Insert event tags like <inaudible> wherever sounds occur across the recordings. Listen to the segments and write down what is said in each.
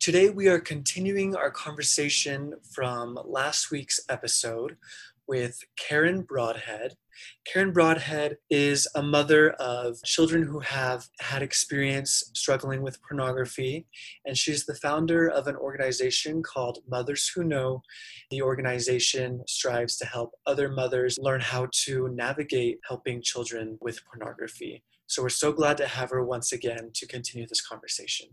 Today, we are continuing our conversation from last week's episode with Karen Broadhead. Karen Broadhead is a mother of children who have had experience struggling with pornography, and she's the founder of an organization called Mothers Who Know. The organization strives to help other mothers learn how to navigate helping children with pornography. So we're so glad to have her once again to continue this conversation.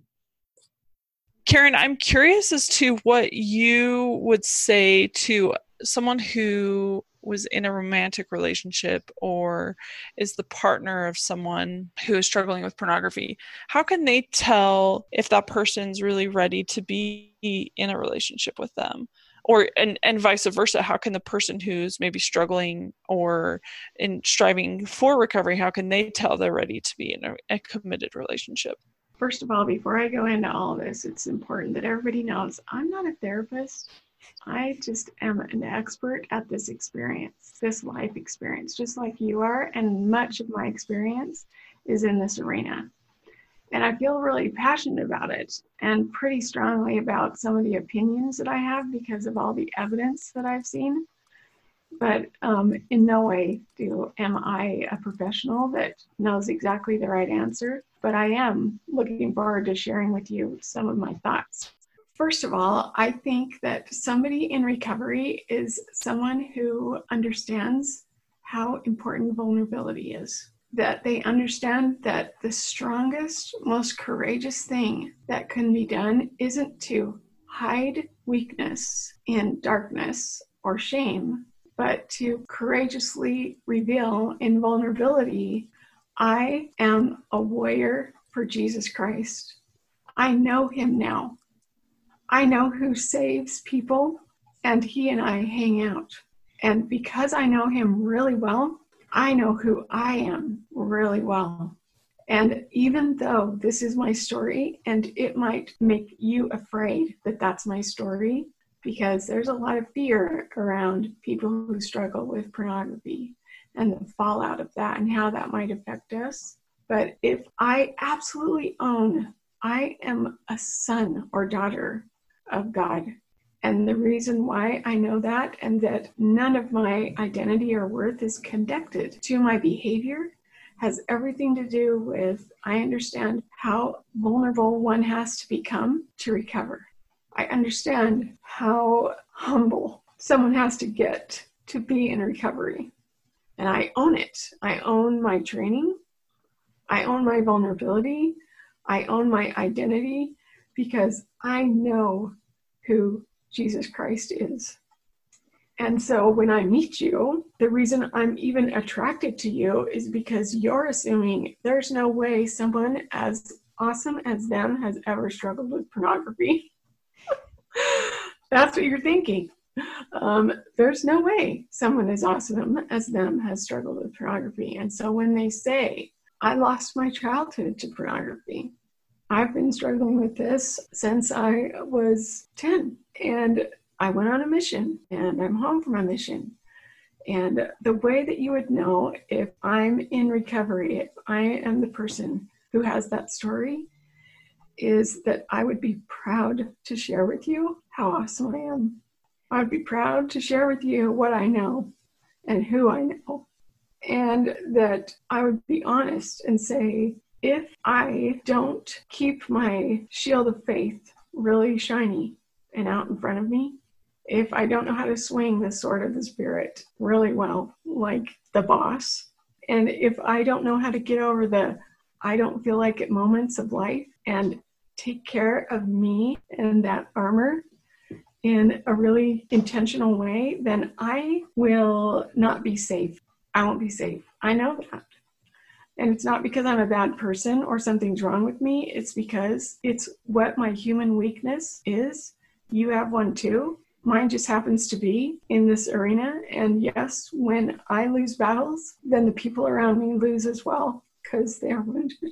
Karen, I'm curious as to what you would say to someone who was in a romantic relationship or is the partner of someone who is struggling with pornography, how can they tell if that person's really ready to be in a relationship with them? Or and, and vice versa, how can the person who's maybe struggling or in striving for recovery, how can they tell they're ready to be in a, a committed relationship? First of all, before I go into all this, it's important that everybody knows I'm not a therapist. I just am an expert at this experience, this life experience, just like you are. And much of my experience is in this arena. And I feel really passionate about it and pretty strongly about some of the opinions that I have because of all the evidence that I've seen. But um, in no way do am I a professional that knows exactly the right answer. But I am looking forward to sharing with you some of my thoughts. First of all, I think that somebody in recovery is someone who understands how important vulnerability is. That they understand that the strongest, most courageous thing that can be done isn't to hide weakness in darkness or shame, but to courageously reveal in vulnerability I am a warrior for Jesus Christ. I know him now. I know who saves people, and he and I hang out. And because I know him really well, I know who I am really well. And even though this is my story, and it might make you afraid that that's my story, because there's a lot of fear around people who struggle with pornography and the fallout of that and how that might affect us. But if I absolutely own I am a son or daughter of God. And the reason why I know that and that none of my identity or worth is connected to my behavior has everything to do with I understand how vulnerable one has to become to recover. I understand how humble someone has to get to be in recovery. And I own it. I own my training. I own my vulnerability. I own my identity because I know who Jesus Christ is. And so when I meet you, the reason I'm even attracted to you is because you're assuming there's no way someone as awesome as them has ever struggled with pornography. <laughs> That's what you're thinking. Um, there's no way someone as awesome as them has struggled with pornography. And so when they say, I lost my childhood to pornography, I've been struggling with this since I was 10. And I went on a mission and I'm home from a mission. And the way that you would know if I'm in recovery, if I am the person who has that story, is that I would be proud to share with you how awesome I am. I'd be proud to share with you what I know and who I know. And that I would be honest and say, if I don't keep my shield of faith really shiny and out in front of me, if I don't know how to swing the sword of the Spirit really well, like the boss, and if I don't know how to get over the I don't feel like it moments of life and take care of me and that armor in a really intentional way, then I will not be safe. I won't be safe. I know that. And it's not because I'm a bad person or something's wrong with me. It's because it's what my human weakness is you have one too. Mine just happens to be in this arena. And yes, when I lose battles, then the people around me lose as well because they are wounded.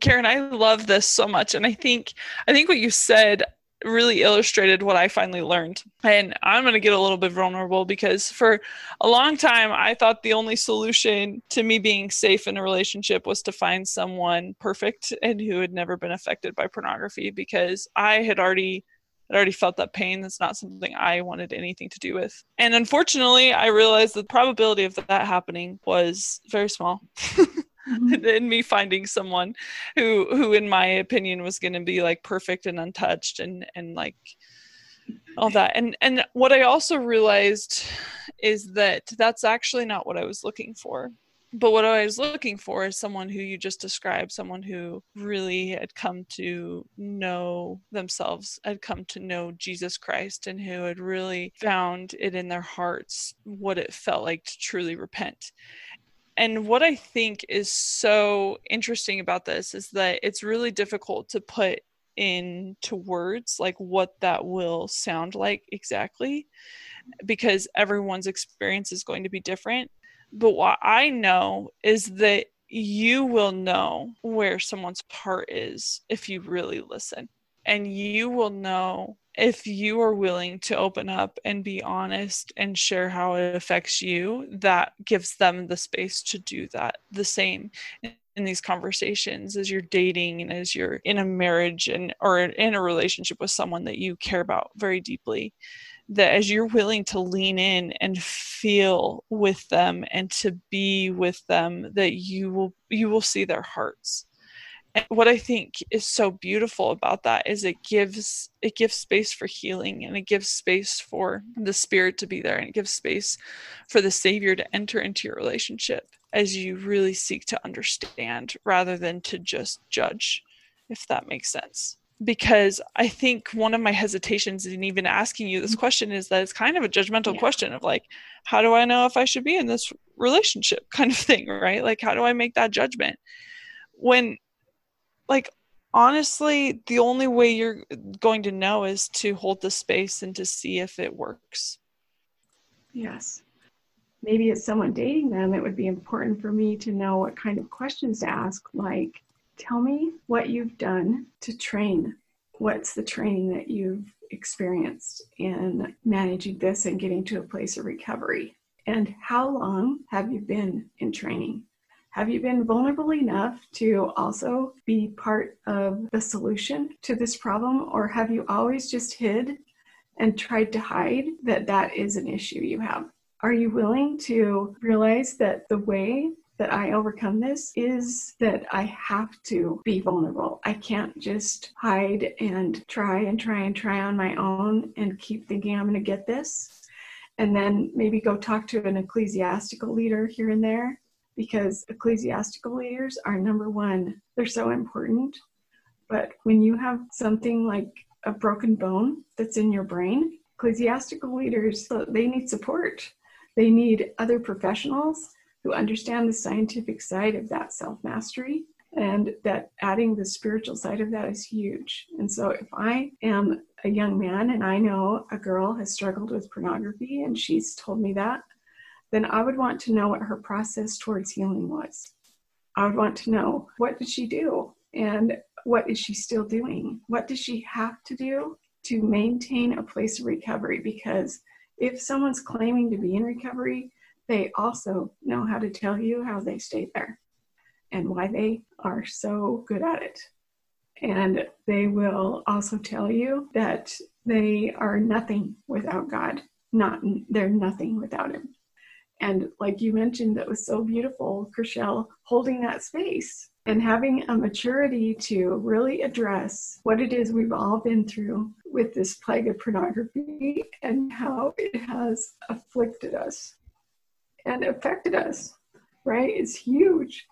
Karen, I love this so much. And I think I think what you said really illustrated what I finally learned. And I'm going to get a little bit vulnerable because for a long time, I thought the only solution to me being safe in a relationship was to find someone perfect and who had never been affected by pornography because I had already. I'd already felt that pain. That's not something I wanted anything to do with. And unfortunately, I realized the probability of that happening was very small. <laughs> mm-hmm. <laughs> and me finding someone who who in my opinion was going to be like perfect and untouched and and like all that. And and what i also realized is that that's actually not what i was looking for. But what i was looking for is someone who you just described someone who really had come to know themselves had come to know jesus christ and who had really found it in their hearts what it felt like to truly repent and what I think is so interesting about this is that it's really difficult to put into words like what that will sound like exactly because everyone's experience is going to be different. But what I know is that you will know where someone's heart is if you really listen. And you will know if you are willing to open up and be honest and share how it affects you, that gives them the space to do that. The same in these conversations as you're dating and as you're in a marriage and or in a relationship with someone that you care about very deeply that as you're willing to lean in and feel with them and to be with them that you will you will see their hearts and what i think is so beautiful about that is it gives it gives space for healing and it gives space for the spirit to be there and it gives space for the savior to enter into your relationship as you really seek to understand rather than to just judge if that makes sense. Because i think one of my hesitations in even asking you this question is that it's kind of a judgmental yeah. question of like how do i know if i should be in this relationship kind of thing right? Like how do i make that judgment? When like honestly the only way you're going to know is to hold the space and to see if it works. Yes. Maybe as someone dating them it would be important for me to know what kind of questions to ask like tell me what you've done to train. What's the training that you've experienced in managing this and getting to a place of recovery? And how long have you been in training have you been vulnerable enough to also be part of the solution to this problem, or have you always just hid and tried to hide that that is an issue you have? Are you willing to realize that the way that I overcome this is that I have to be vulnerable. I can't just hide and try and try and try on my own and keep thinking I'm going to get this. And then maybe go talk to an ecclesiastical leader here and there because ecclesiastical leaders are number one. They're so important. But when you have something like a broken bone that's in your brain, ecclesiastical leaders, uh, they need support. They need other professionals who understand the scientific side of that self mastery and that adding the spiritual side of that is huge. And so if I am a young man and I know a girl has struggled with pornography and she's told me that, then I would want to know what her process towards healing was. I would want to know what did she do and what is she still doing? What does she have to do to maintain a place of recovery? Because if someone's claiming to be in recovery, they also know how to tell you how they stayed there and why they are so good at it. And they will also tell you that they are nothing without God. Not they're nothing without him. And like you mentioned, that was so beautiful, Chriselle, holding that space and having a maturity to really address what it is we've all been through with this plague of pornography and how it has afflicted us and affected us, right? It's huge.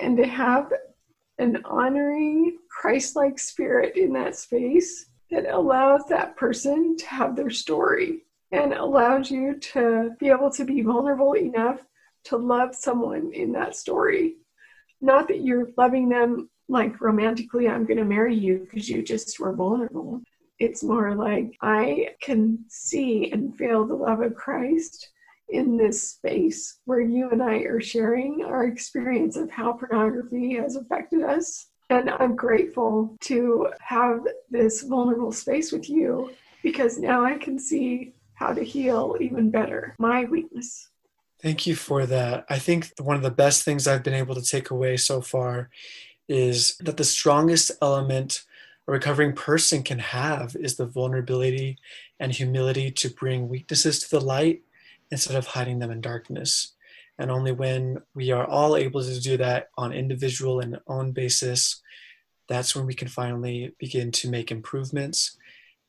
And to have an honoring, Christ like spirit in that space that allows that person to have their story and allows you to be able to be vulnerable enough to love someone in that story. Not that you're loving them like romantically, I'm going to marry you because you just were vulnerable, It's more like I can see and feel the love of Christ in this space where you and I are sharing our experience of how pornography has affected us. And I'm grateful to have this vulnerable space with you because now I can see how to heal even better my weakness. Thank you for that. I think one of the best things I've been able to take away so far is that the strongest element a recovering person can have is the vulnerability and humility to bring weaknesses to the light instead of hiding them in darkness. And only when we are all able to do that on individual and own basis, that's when we can finally begin to make improvements,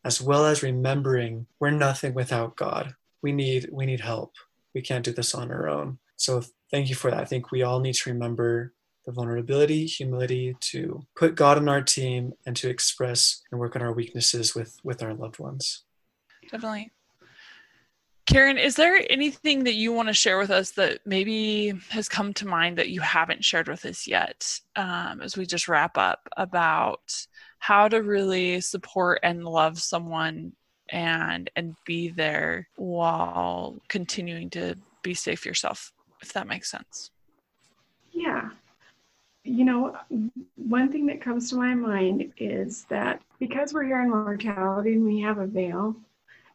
as well as remembering we're nothing without God. We need we need help. We can't do this on our own. So thank you for that. I think we all need to remember the vulnerability, humility to put God on our team and to express and work on our weaknesses with with our loved ones. Definitely. Karen, is there anything that you want to share with us that maybe has come to mind that you haven't shared with us yet um, as we just wrap up about how to really support and love someone and and be there while continuing to be safe yourself, if that makes sense? Yeah. You know, one thing that comes to my mind is that because we're here in mortality and we have a veil,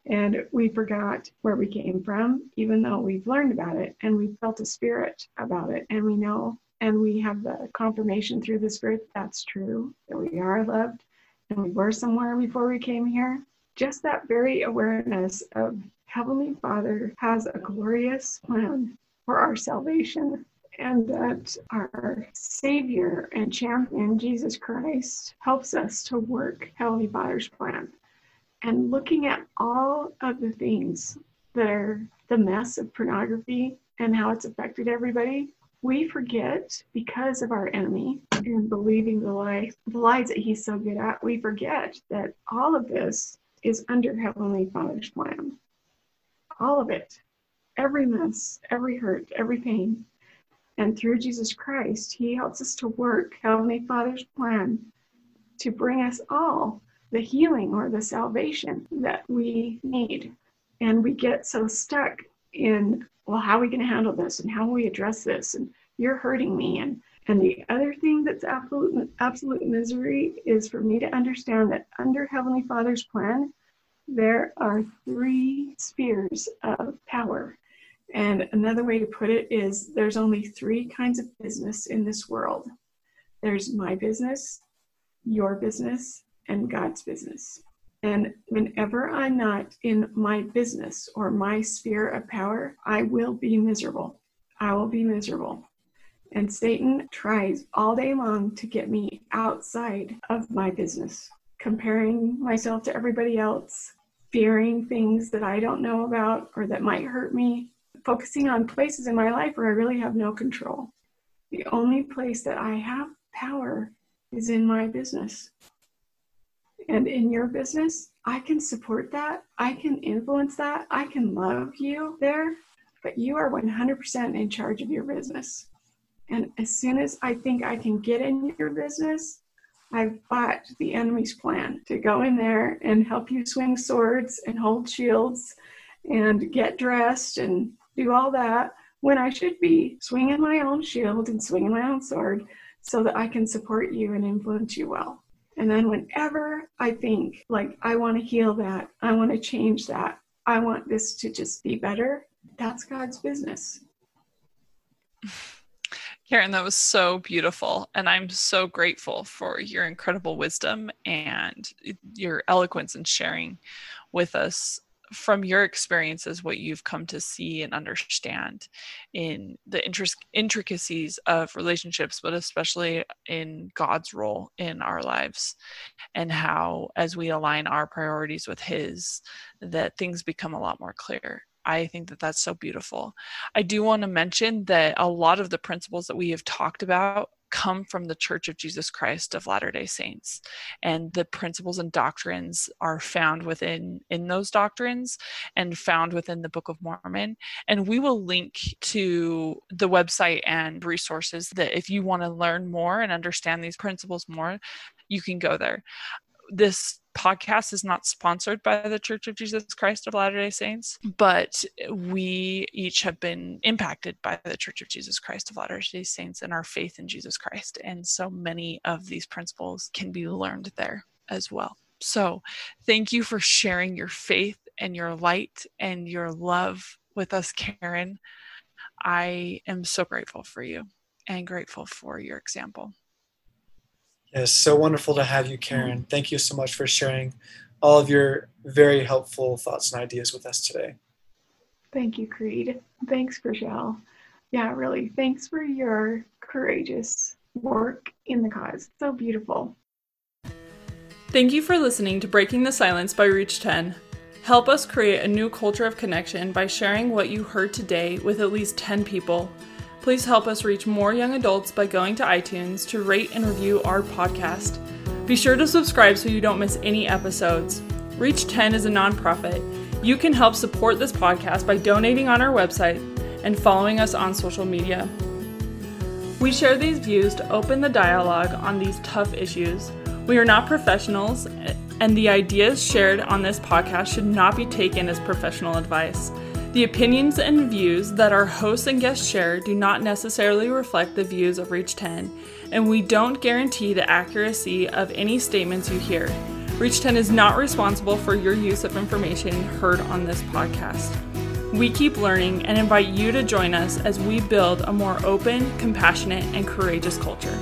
and we forgot where we came from, even though we've learned about it and we felt a spirit about it, and we know and we have the confirmation through the spirit that's true, that we are loved and we were somewhere before we came here. Just that very awareness of Heavenly Father has a glorious plan for our salvation and that our Savior and champion, Jesus Christ, helps us to work Heavenly Father's plan and looking at all of the things that are the mess of pornography and how it's affected everybody, we forget because of our enemy and believing the lie, the lies that he's so good at, we forget that all of this is under Heavenly Father's plan. All of it. Every mess, every hurt, every pain. And through Jesus Christ, he helps us to work Heavenly Father's plan to bring us all the healing or the salvation that we need. And we get so stuck in, well, how are we going to handle this and how will we address this? And you're hurting me. And and the other thing that's absolute absolute misery is for me to understand that under Heavenly Father's plan, there are three spheres of power. And another way to put it is there's only three kinds of business in this world. There's my business, your business, and God's business. And whenever I'm not in my business or my sphere of power, I will be miserable. I will be miserable. And Satan tries all day long to get me outside of my business, comparing myself to everybody else, fearing things that I don't know about or that might hurt me, focusing on places in my life where I really have no control. The only place that I have power is in my business and in your business, I can support that. I can influence that. I can love you there, but you are 100% in charge of your business. And as soon as I think I can get in your business, I've bought the enemy's plan to go in there and help you swing swords and hold shields and get dressed and do all that when I should be swinging my own shield and swinging my own sword so that I can support you and influence you well. And then whenever I think like I want to heal that, I want to change that, I want this to just be better, that's God's business. <laughs> Karen, that was so beautiful. And I'm so grateful for your incredible wisdom and your eloquence in sharing with us from your experiences what you've come to see and understand in the intricacies of relationships but especially in god's role in our lives and how as we align our priorities with his that things become a lot more clear I think that that's so beautiful. I do want to mention that a lot of the principles that we have talked about come from the Church of Jesus Christ of Latter-day Saints. And the principles and doctrines are found within in those doctrines and found within the Book of Mormon. And we will link to the website and resources that if you want to learn more and understand these principles more you can go there. This podcast is not sponsored by the Church of Jesus Christ of Latter day Saints, but we each have been impacted by the Church of Jesus Christ of Latter day Saints and our faith in Jesus Christ. And so many of these principles can be learned there as well. So thank you for sharing your faith and your light and your love with us, Karen. I am so grateful for you and grateful for your example. Yes, so wonderful to have you, Karen. Thank you so much for sharing all of your very helpful thoughts and ideas with us today. Thank you, Creed. Thanks, Rochelle. Yeah, really. Thanks for your courageous work in the cause. So beautiful. Thank you for listening to Breaking the Silence by Reach 10. Help us create a new culture of connection by sharing what you heard today with at least 10 people. Please help us reach more young adults by going to iTunes to rate and review our podcast. Be sure to subscribe so you don't miss any episodes. Reach 10 is a nonprofit. You can help support this podcast by donating on our website and following us on social media. We share these views to open the dialogue on these tough issues. We are not professionals and the ideas shared on this podcast should not be taken as professional advice. The opinions and views that our hosts and guests share do not necessarily reflect the views of Reach 10, and we don't guarantee the accuracy of any statements you hear. Reach 10 is not responsible for your use of information heard on this podcast. We keep learning and invite you to join us as we build a more open, compassionate, and courageous culture.